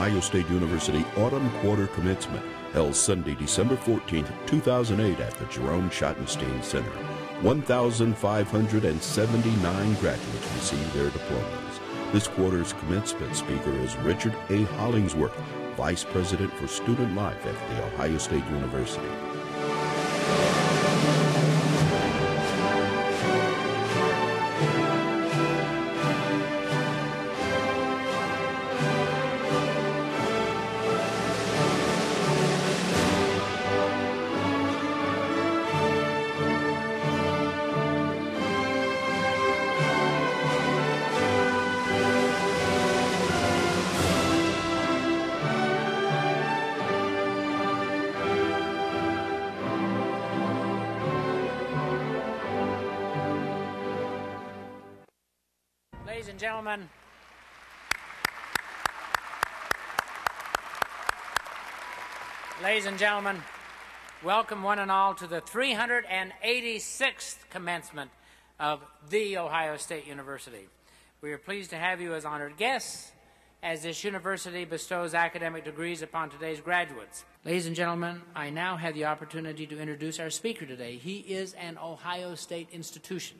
Ohio State University Autumn Quarter Commencement, held Sunday, December 14, 2008 at the Jerome Schottenstein Center. 1,579 graduates received their diplomas. This quarter's commencement speaker is Richard A. Hollingsworth, Vice President for Student Life at The Ohio State University. Ladies and gentlemen, welcome one and all to the 386th commencement of The Ohio State University. We are pleased to have you as honored guests as this university bestows academic degrees upon today's graduates. Ladies and gentlemen, I now have the opportunity to introduce our speaker today. He is an Ohio State institution.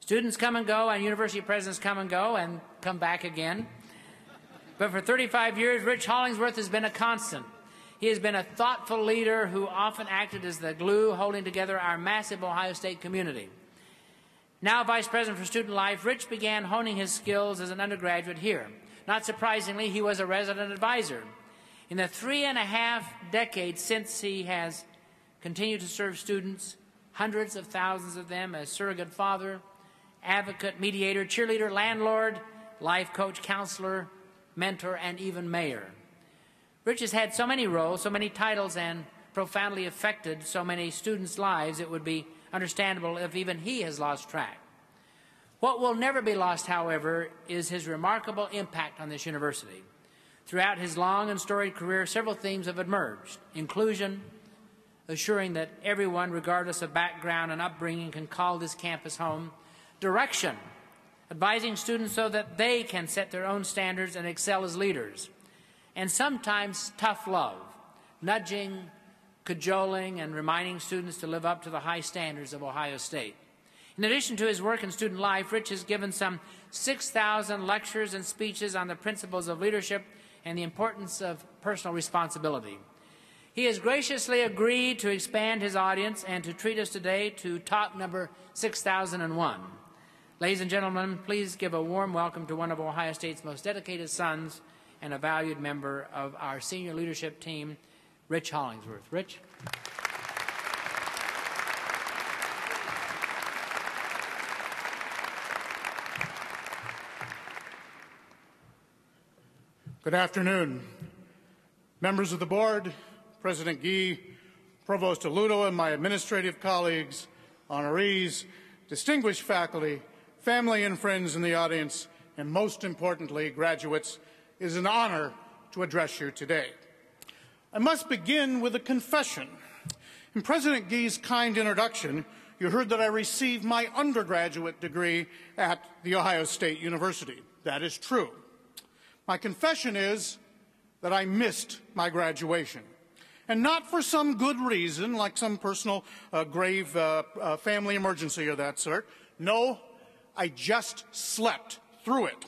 Students come and go, and university presidents come and go and come back again. But for 35 years, Rich Hollingsworth has been a constant. He has been a thoughtful leader who often acted as the glue holding together our massive Ohio State community. Now Vice President for Student Life, Rich began honing his skills as an undergraduate here. Not surprisingly, he was a resident advisor. In the three and a half decades since he has continued to serve students, hundreds of thousands of them as surrogate father, advocate, mediator, cheerleader, landlord, life coach, counselor, mentor, and even mayor. Rich has had so many roles, so many titles, and profoundly affected so many students' lives, it would be understandable if even he has lost track. What will never be lost, however, is his remarkable impact on this university. Throughout his long and storied career, several themes have emerged inclusion, assuring that everyone, regardless of background and upbringing, can call this campus home direction, advising students so that they can set their own standards and excel as leaders, and sometimes tough love, nudging, cajoling, and reminding students to live up to the high standards of Ohio State. In addition to his work in student life, Rich has given some 6,000 lectures and speeches on the principles of leadership and the importance of personal responsibility. He has graciously agreed to expand his audience and to treat us today to talk number 6001. Ladies and gentlemen, please give a warm welcome to one of Ohio State's most dedicated sons and a valued member of our senior leadership team, Rich Hollingsworth. Rich? Good afternoon. Members of the board, President Gee, Provost Alutto, and my administrative colleagues, honorees, distinguished faculty, family and friends in the audience, and most importantly, graduates, it is an honor to address you today. I must begin with a confession. In President Gee's kind introduction, you heard that I received my undergraduate degree at The Ohio State University. That is true. My confession is that I missed my graduation. And not for some good reason, like some personal uh, grave uh, uh, family emergency or that sort. No, I just slept through it.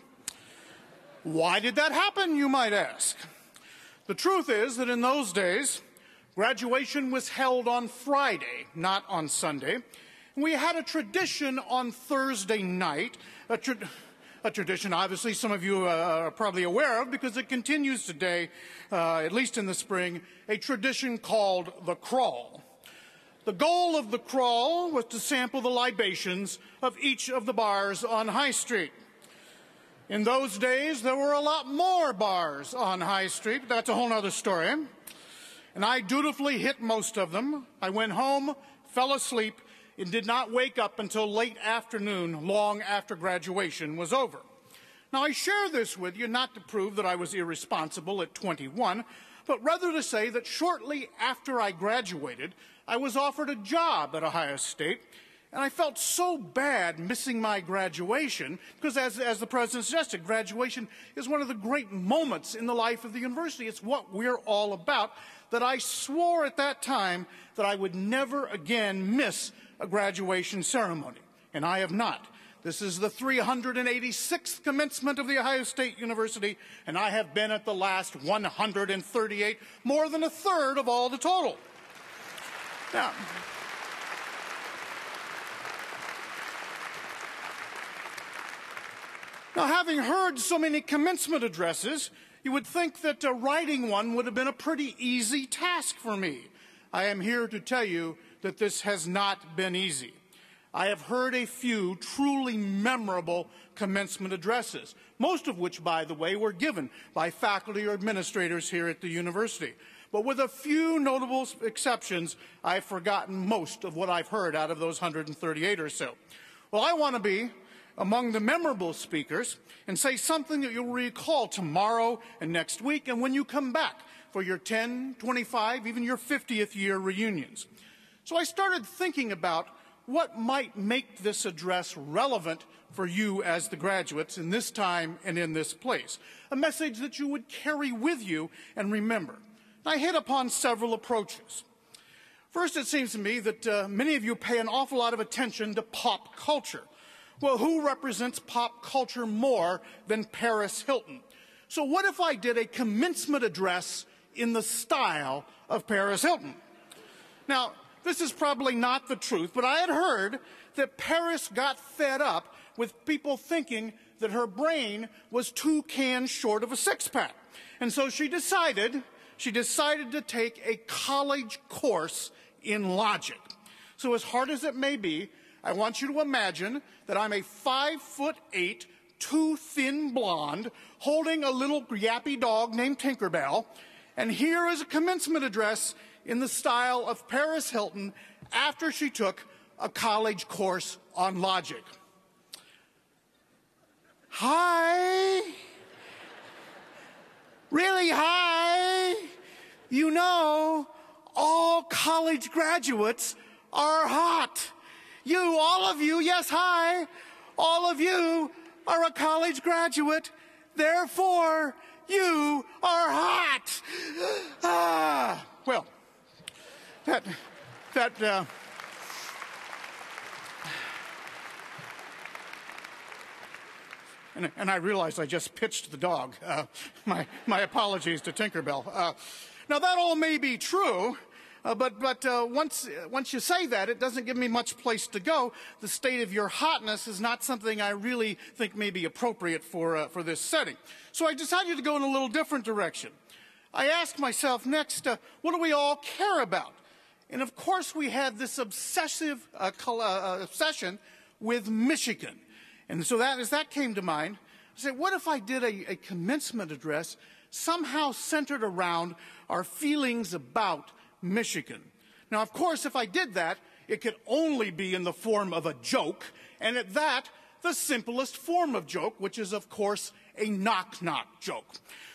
Why did that happen, you might ask? The truth is that in those days, graduation was held on Friday, not on Sunday. We had a tradition on Thursday night, a tra- a tradition obviously some of you uh, are probably aware of because it continues today, uh, at least in the spring, a tradition called the crawl. The goal of the crawl was to sample the libations of each of the bars on High Street. In those days, there were a lot more bars on High Street. But that's a whole other story. And I dutifully hit most of them. I went home, fell asleep, and did not wake up until late afternoon, long after graduation was over. Now, I share this with you not to prove that I was irresponsible at 21, but rather to say that shortly after I graduated, I was offered a job at Ohio State And I felt so bad missing my graduation because, as, as the president suggested, graduation is one of the great moments in the life of the university. It's what we're all about. That I swore at that time that I would never again miss a graduation ceremony. And I have not. This is the 386th commencement of the Ohio State University, and I have been at the last 138, more than a third of all the total. Now, Now, having heard so many commencement addresses, you would think that uh, writing one would have been a pretty easy task for me. I am here to tell you that this has not been easy. I have heard a few truly memorable commencement addresses, most of which, by the way, were given by faculty or administrators here at the university. But with a few notable exceptions, I've forgotten most of what I've heard out of those 138 or so. Well, I want to be among the memorable speakers and say something that you'll recall tomorrow and next week and when you come back for your 10, 25, even your 50th year reunions. So I started thinking about what might make this address relevant for you as the graduates in this time and in this place. A message that you would carry with you and remember. I hit upon several approaches. First, it seems to me that uh, many of you pay an awful lot of attention to pop culture. Well, who represents pop culture more than Paris Hilton? So what if I did a commencement address in the style of Paris Hilton? Now, this is probably not the truth, but I had heard that Paris got fed up with people thinking that her brain was two cans short of a six pack. And so she decided, she decided to take a college course in logic. So as hard as it may be, I want you to imagine that I'm a five foot eight, too thin blonde holding a little yappy dog named Tinkerbell. And here is a commencement address in the style of Paris Hilton after she took a college course on logic. Hi. Really hi. You know, all college graduates are hot. You, all of you, yes, hi, all of you are a college graduate. Therefore, you are hot. Ah, well, that, that, uh, and, and, I realized I just pitched the dog. Uh, my, my apologies to Tinkerbell. Uh, now, that all may be true, uh, but but uh, once, once you say that, it doesn't give me much place to go. The state of your hotness is not something I really think may be appropriate for, uh, for this setting. So I decided to go in a little different direction. I asked myself next, uh, what do we all care about? And of course, we had this obsessive uh, uh, obsession with Michigan. And so that, as that came to mind, I said, what if I did a, a commencement address somehow centered around our feelings about Michigan. Now, of course, if I did that, it could only be in the form of a joke, and at that, the simplest form of joke, which is, of course, a knock knock joke.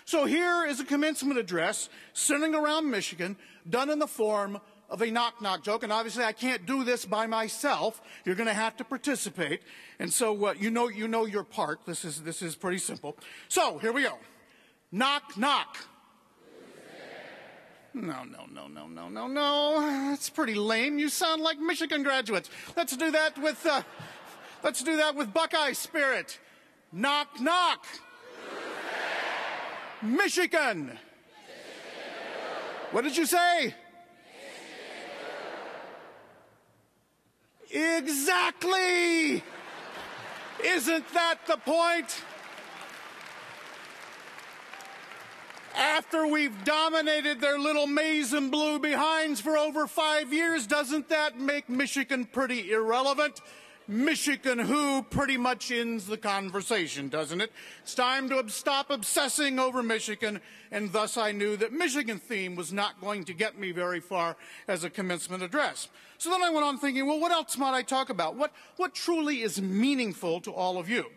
So here is a commencement address centering around Michigan, done in the form of a knock knock joke. And obviously, I can't do this by myself. You're going to have to participate. And so, uh, you know, you know your part. This is, this is pretty simple. So here we go. Knock knock. No, no, no, no, no, no, no. That's pretty lame. You sound like Michigan graduates. Let's do that with, uh, let's do that with Buckeye spirit. Knock, knock. Michigan. What did you say? Exactly. Isn't that the point? After we've dominated their little maize and blue behinds for over five years, doesn't that make Michigan pretty irrelevant? Michigan who pretty much ends the conversation, doesn't it? It's time to stop obsessing over Michigan, and thus I knew that Michigan theme was not going to get me very far as a commencement address. So then I went on thinking, well, what else might I talk about? What, what truly is meaningful to all of you?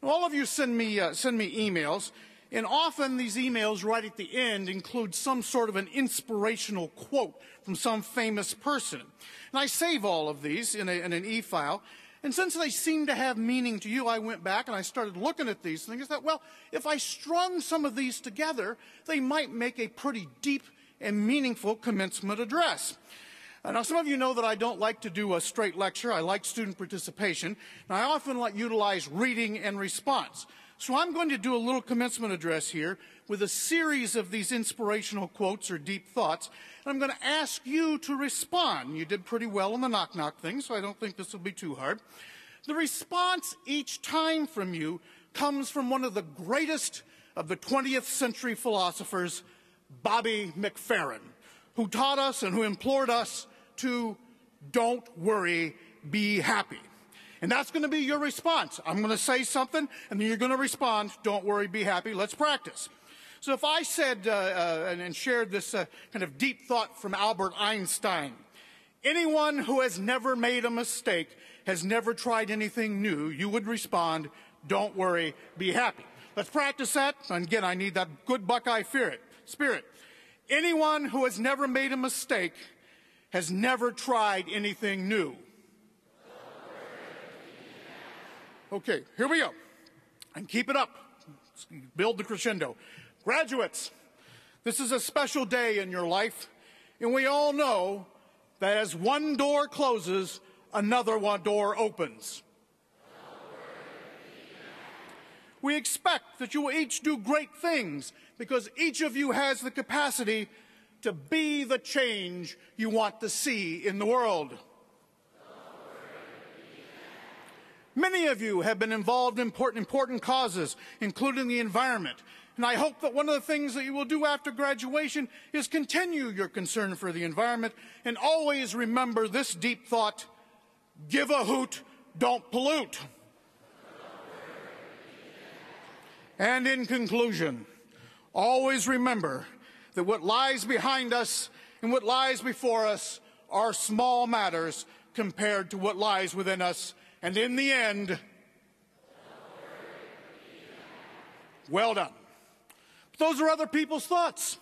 All of you send me, uh, send me emails, And often these emails right at the end include some sort of an inspirational quote from some famous person. And I save all of these in, a, in an e-file. And since they seem to have meaning to you, I went back and I started looking at these things. I thought, well, if I strung some of these together, they might make a pretty deep and meaningful commencement address. Uh, now, some of you know that I don't like to do a straight lecture. I like student participation. And I often like utilize reading and response. So I'm going to do a little commencement address here with a series of these inspirational quotes or deep thoughts. And I'm going to ask you to respond. You did pretty well on the knock knock thing, so I don't think this will be too hard. The response each time from you comes from one of the greatest of the 20th century philosophers, Bobby McFerrin, who taught us and who implored us to don't worry, be happy. And that's going to be your response. I'm going to say something, and then you're going to respond. Don't worry, be happy. Let's practice. So if I said uh, uh, and shared this uh, kind of deep thought from Albert Einstein, anyone who has never made a mistake has never tried anything new, you would respond, don't worry, be happy. Let's practice that. And again, I need that good Buckeye. Spirit. Anyone who has never made a mistake has never tried anything new. Okay, here we go. And keep it up. Build the crescendo. Graduates, this is a special day in your life, and we all know that as one door closes, another one door opens. We expect that you will each do great things because each of you has the capacity to be the change you want to see in the world. Many of you have been involved in important, important causes, including the environment. And I hope that one of the things that you will do after graduation is continue your concern for the environment and always remember this deep thought give a hoot, don't pollute. And in conclusion, always remember that what lies behind us and what lies before us are small matters compared to what lies within us and in the end, well done. But those are other people's thoughts.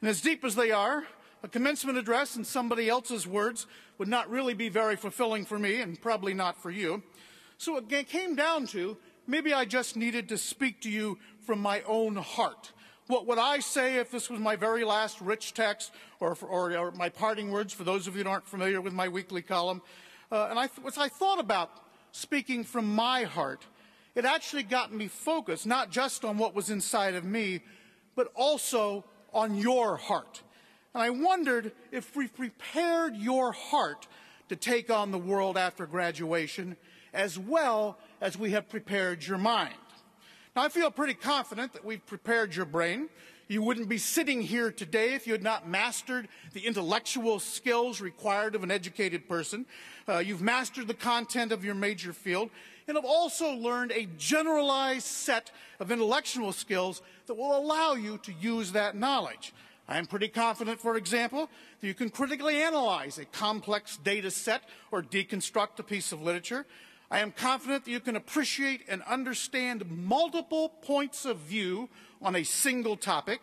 And as deep as they are, a commencement address in somebody else's words would not really be very fulfilling for me and probably not for you. So it came down to maybe I just needed to speak to you from my own heart. What would I say if this was my very last rich text or, or, or my parting words for those of you who aren't familiar with my weekly column? Uh, and I, as I thought about speaking from my heart, it actually got me focused, not just on what was inside of me, but also on your heart. And I wondered if we've prepared your heart to take on the world after graduation as well as we have prepared your mind. Now, I feel pretty confident that we've prepared your brain. You wouldn't be sitting here today if you had not mastered the intellectual skills required of an educated person. Uh, you've mastered the content of your major field and have also learned a generalized set of intellectual skills that will allow you to use that knowledge. I am pretty confident, for example, that you can critically analyze a complex data set or deconstruct a piece of literature. I am confident that you can appreciate and understand multiple points of view on a single topic.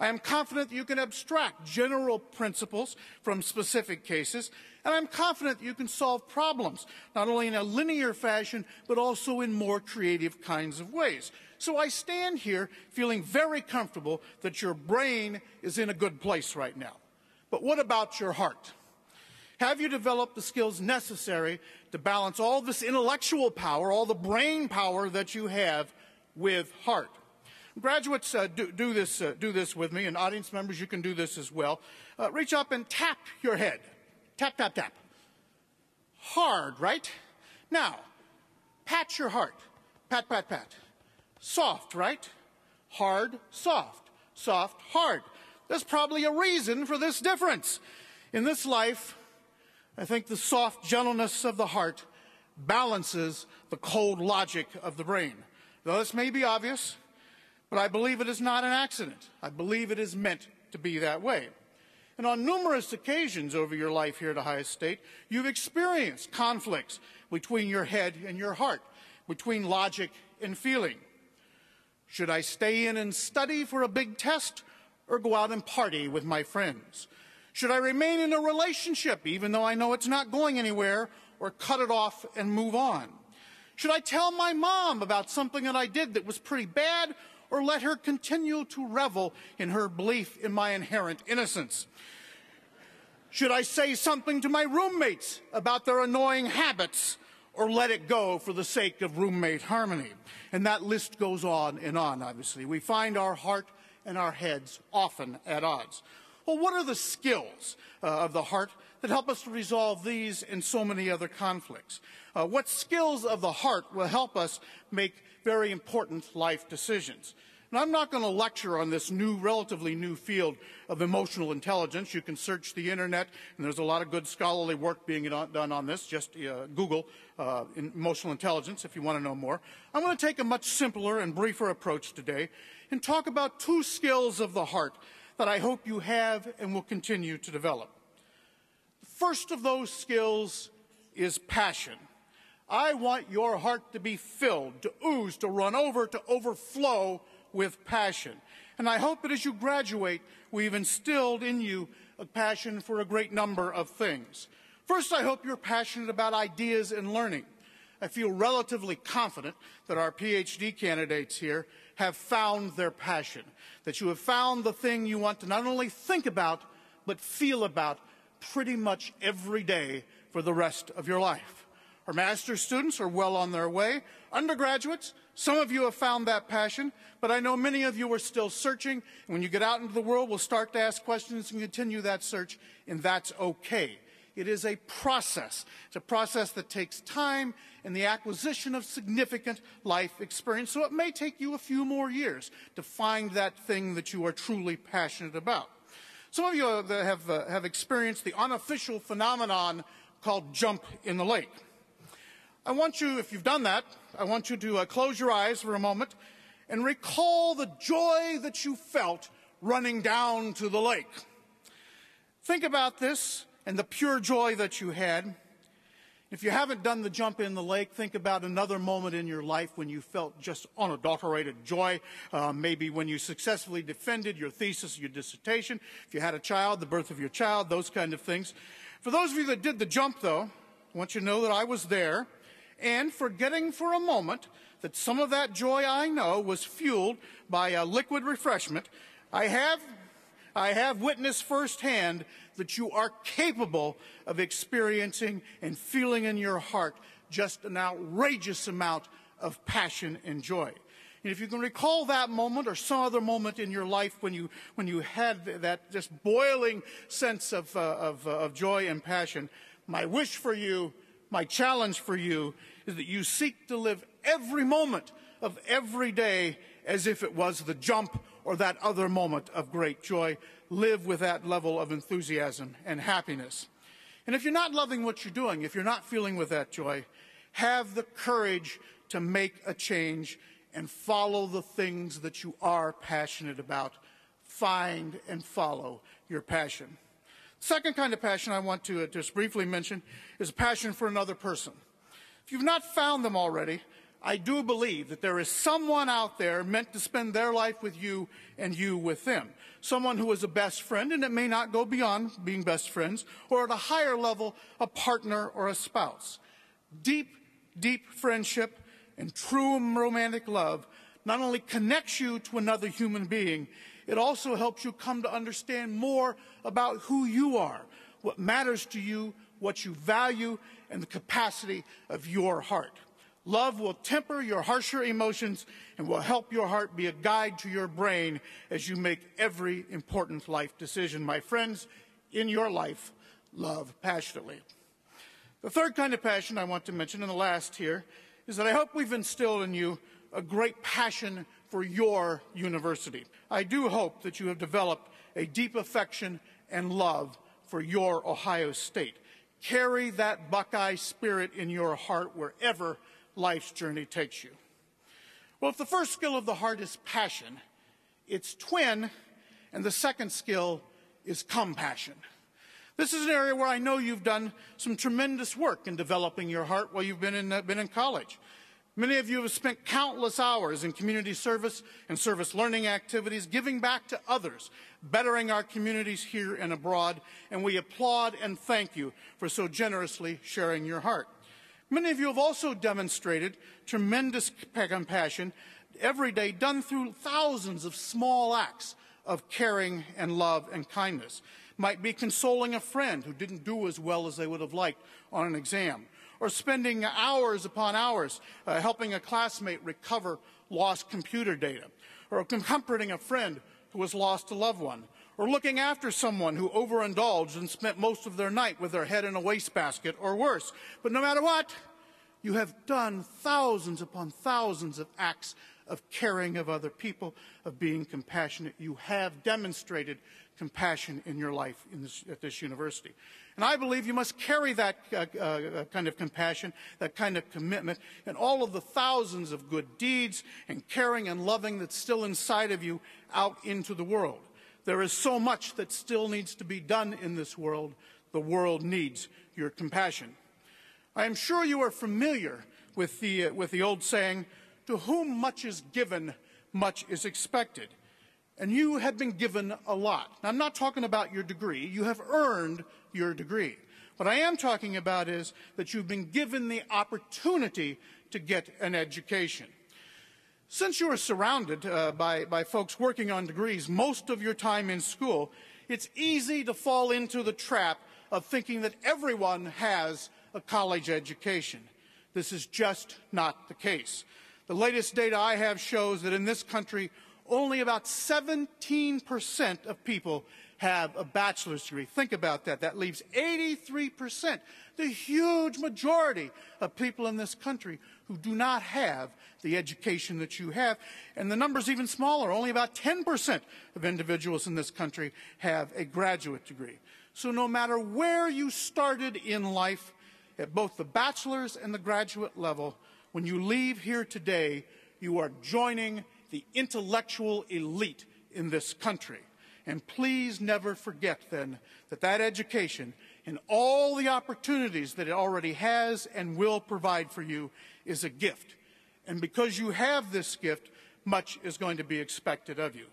I am confident that you can abstract general principles from specific cases, and I'm confident that you can solve problems, not only in a linear fashion, but also in more creative kinds of ways. So I stand here feeling very comfortable that your brain is in a good place right now. But what about your heart? Have you developed the skills necessary to balance all this intellectual power, all the brain power that you have with heart? Graduates, uh, do, do, this, uh, do this with me, and audience members, you can do this as well. Uh, reach up and tap your head. Tap, tap, tap. Hard, right? Now, pat your heart. Pat, pat, pat. Soft, right? Hard, soft. Soft, hard. There's probably a reason for this difference. In this life, I think the soft gentleness of the heart balances the cold logic of the brain. Though this may be obvious, but I believe it is not an accident. I believe it is meant to be that way. And on numerous occasions over your life here at Ohio State, you've experienced conflicts between your head and your heart, between logic and feeling. Should I stay in and study for a big test or go out and party with my friends? Should I remain in a relationship even though I know it's not going anywhere or cut it off and move on? Should I tell my mom about something that I did that was pretty bad or let her continue to revel in her belief in my inherent innocence? Should I say something to my roommates about their annoying habits or let it go for the sake of roommate harmony? And that list goes on and on, obviously. We find our heart and our heads often at odds. Well, what are the skills uh, of the heart that help us to resolve these and so many other conflicts? Uh, what skills of the heart will help us make very important life decisions? And I'm not going to lecture on this new, relatively new field of emotional intelligence. You can search the internet, and there's a lot of good scholarly work being done on this. Just uh, Google uh, emotional intelligence if you want to know more. I'm going to take a much simpler and briefer approach today and talk about two skills of the heart that I hope you have and will continue to develop. The first of those skills is passion. I want your heart to be filled, to ooze, to run over, to overflow with passion. And I hope that as you graduate, we've instilled in you a passion for a great number of things. First, I hope you're passionate about ideas and learning. I feel relatively confident that our PhD candidates here have found their passion, that you have found the thing you want to not only think about, but feel about pretty much every day for the rest of your life. Our master's students are well on their way. Undergraduates, some of you have found that passion, but I know many of you are still searching. And when you get out into the world, we'll start to ask questions and continue that search, and that's okay. It is a process. It's a process that takes time and the acquisition of significant life experience. So it may take you a few more years to find that thing that you are truly passionate about. Some of you have, uh, have experienced the unofficial phenomenon called jump in the lake. I want you, if you've done that, I want you to uh, close your eyes for a moment and recall the joy that you felt running down to the lake. Think about this and the pure joy that you had. If you haven't done the jump in the lake, think about another moment in your life when you felt just unadulterated joy. Uh, maybe when you successfully defended your thesis, your dissertation. If you had a child, the birth of your child, those kind of things. For those of you that did the jump, though, I want you to know that I was there. And forgetting for a moment that some of that joy I know was fueled by a liquid refreshment, I have, I have witnessed firsthand that you are capable of experiencing and feeling in your heart just an outrageous amount of passion and joy. And if you can recall that moment or some other moment in your life when you, when you had that just boiling sense of, uh, of, uh, of joy and passion, my wish for you, my challenge for you is that you seek to live every moment of every day as if it was the jump or that other moment of great joy live with that level of enthusiasm and happiness. And if you're not loving what you're doing, if you're not feeling with that joy, have the courage to make a change and follow the things that you are passionate about. Find and follow your passion. Second kind of passion I want to uh, just briefly mention is a passion for another person. If you've not found them already, I do believe that there is someone out there meant to spend their life with you and you with them. Someone who is a best friend, and it may not go beyond being best friends, or at a higher level, a partner or a spouse. Deep, deep friendship and true romantic love not only connects you to another human being, it also helps you come to understand more about who you are, what matters to you, what you value, and the capacity of your heart. Love will temper your harsher emotions and will help your heart be a guide to your brain as you make every important life decision. My friends, in your life, love passionately. The third kind of passion I want to mention, and the last here, is that I hope we've instilled in you a great passion for your university. I do hope that you have developed a deep affection and love for your Ohio State. Carry that Buckeye spirit in your heart wherever life's journey takes you. Well, if the first skill of the heart is passion, it's twin, and the second skill is compassion. This is an area where I know you've done some tremendous work in developing your heart while you've been in, uh, been in college. Many of you have spent countless hours in community service and service learning activities, giving back to others, bettering our communities here and abroad, and we applaud and thank you for so generously sharing your heart. Many of you have also demonstrated tremendous compassion every day, done through thousands of small acts of caring and love and kindness. Might be consoling a friend who didn't do as well as they would have liked on an exam or spending hours upon hours uh, helping a classmate recover lost computer data, or comforting a friend who has lost a loved one, or looking after someone who overindulged and spent most of their night with their head in a wastebasket, or worse. But no matter what, you have done thousands upon thousands of acts of caring of other people, of being compassionate. You have demonstrated compassion in your life in this, at this university. And I believe you must carry that uh, uh, kind of compassion, that kind of commitment, and all of the thousands of good deeds and caring and loving that's still inside of you out into the world. There is so much that still needs to be done in this world. The world needs your compassion. I am sure you are familiar with the, uh, with the old saying, to whom much is given, much is expected. And you have been given a lot. Now, I'm not talking about your degree. You have earned your degree. What I am talking about is that you've been given the opportunity to get an education. Since you are surrounded uh, by, by folks working on degrees most of your time in school, it's easy to fall into the trap of thinking that everyone has a college education. This is just not the case. The latest data I have shows that in this country, only about 17% of people have a bachelor's degree. Think about that. That leaves 83%, the huge majority of people in this country who do not have the education that you have. And the number's even smaller. Only about 10% of individuals in this country have a graduate degree. So no matter where you started in life, at both the bachelor's and the graduate level, when you leave here today, you are joining the intellectual elite in this country. And please never forget then that that education and all the opportunities that it already has and will provide for you is a gift. And because you have this gift, much is going to be expected of you.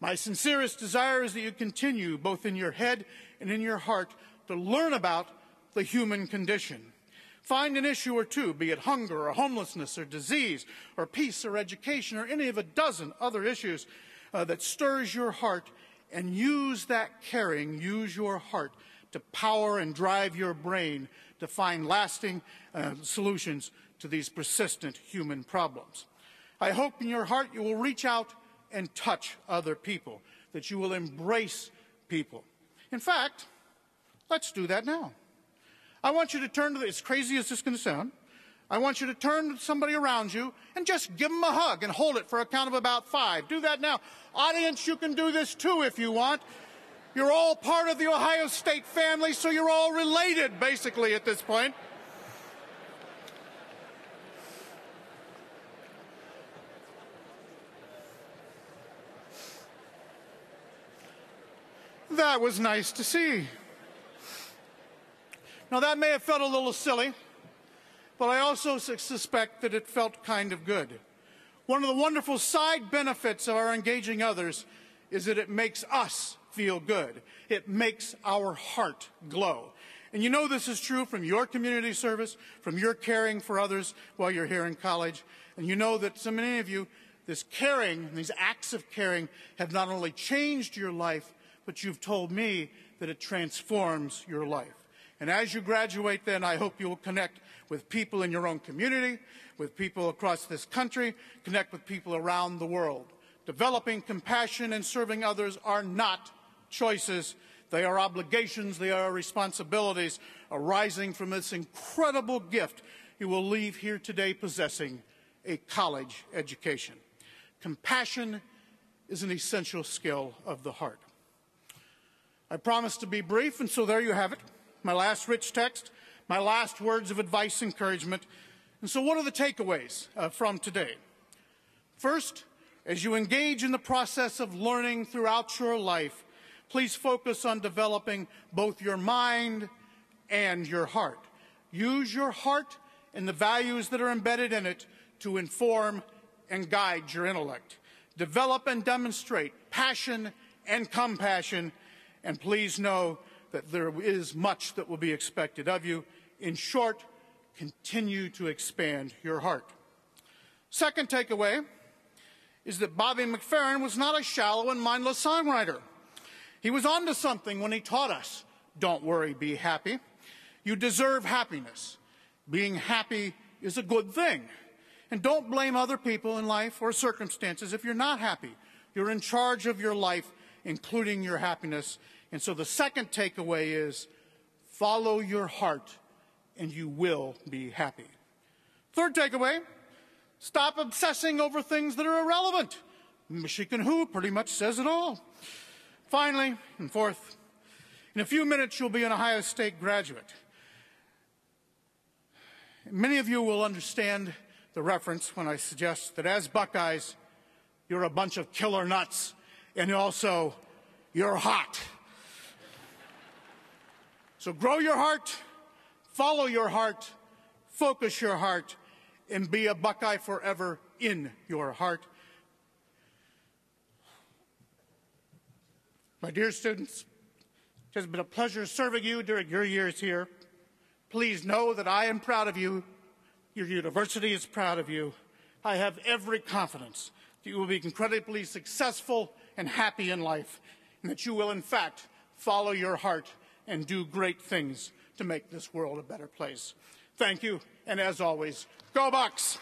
My sincerest desire is that you continue, both in your head and in your heart, to learn about the human condition. Find an issue or two, be it hunger or homelessness or disease or peace or education or any of a dozen other issues uh, that stirs your heart and use that caring, use your heart to power and drive your brain to find lasting uh, solutions to these persistent human problems. I hope in your heart you will reach out and touch other people, that you will embrace people. In fact, let's do that now. I want you to turn to, as crazy as this can sound, I want you to turn to somebody around you and just give them a hug and hold it for a count of about five. Do that now. Audience, you can do this too if you want. You're all part of the Ohio State family, so you're all related, basically, at this point. That was nice to see. Now, that may have felt a little silly, but I also suspect that it felt kind of good. One of the wonderful side benefits of our engaging others is that it makes us feel good. It makes our heart glow. And you know this is true from your community service, from your caring for others while you're here in college. And you know that so many of you, this caring, these acts of caring have not only changed your life, but you've told me that it transforms your life. And as you graduate, then I hope you will connect with people in your own community, with people across this country, connect with people around the world. Developing compassion and serving others are not choices. They are obligations, they are responsibilities arising from this incredible gift you will leave here today possessing a college education. Compassion is an essential skill of the heart. I promise to be brief, and so there you have it my last rich text, my last words of advice, encouragement. And so, what are the takeaways uh, from today? First, as you engage in the process of learning throughout your life, please focus on developing both your mind and your heart. Use your heart and the values that are embedded in it to inform and guide your intellect. Develop and demonstrate passion and compassion, and please know that there is much that will be expected of you. In short, continue to expand your heart. Second takeaway is that Bobby McFerrin was not a shallow and mindless songwriter. He was onto something when he taught us don't worry, be happy. You deserve happiness. Being happy is a good thing. And don't blame other people in life or circumstances if you're not happy. You're in charge of your life, including your happiness. And so the second takeaway is follow your heart and you will be happy. Third takeaway stop obsessing over things that are irrelevant. Michigan Who pretty much says it all. Finally, and fourth, in a few minutes you'll be an Ohio State graduate. Many of you will understand the reference when I suggest that as Buckeyes, you're a bunch of killer nuts, and also you're hot. So grow your heart, follow your heart, focus your heart, and be a Buckeye forever in your heart. My dear students, it has been a pleasure serving you during your years here. Please know that I am proud of you. Your university is proud of you. I have every confidence that you will be incredibly successful and happy in life, and that you will, in fact, follow your heart and do great things to make this world a better place. Thank you, and as always, go Bucks!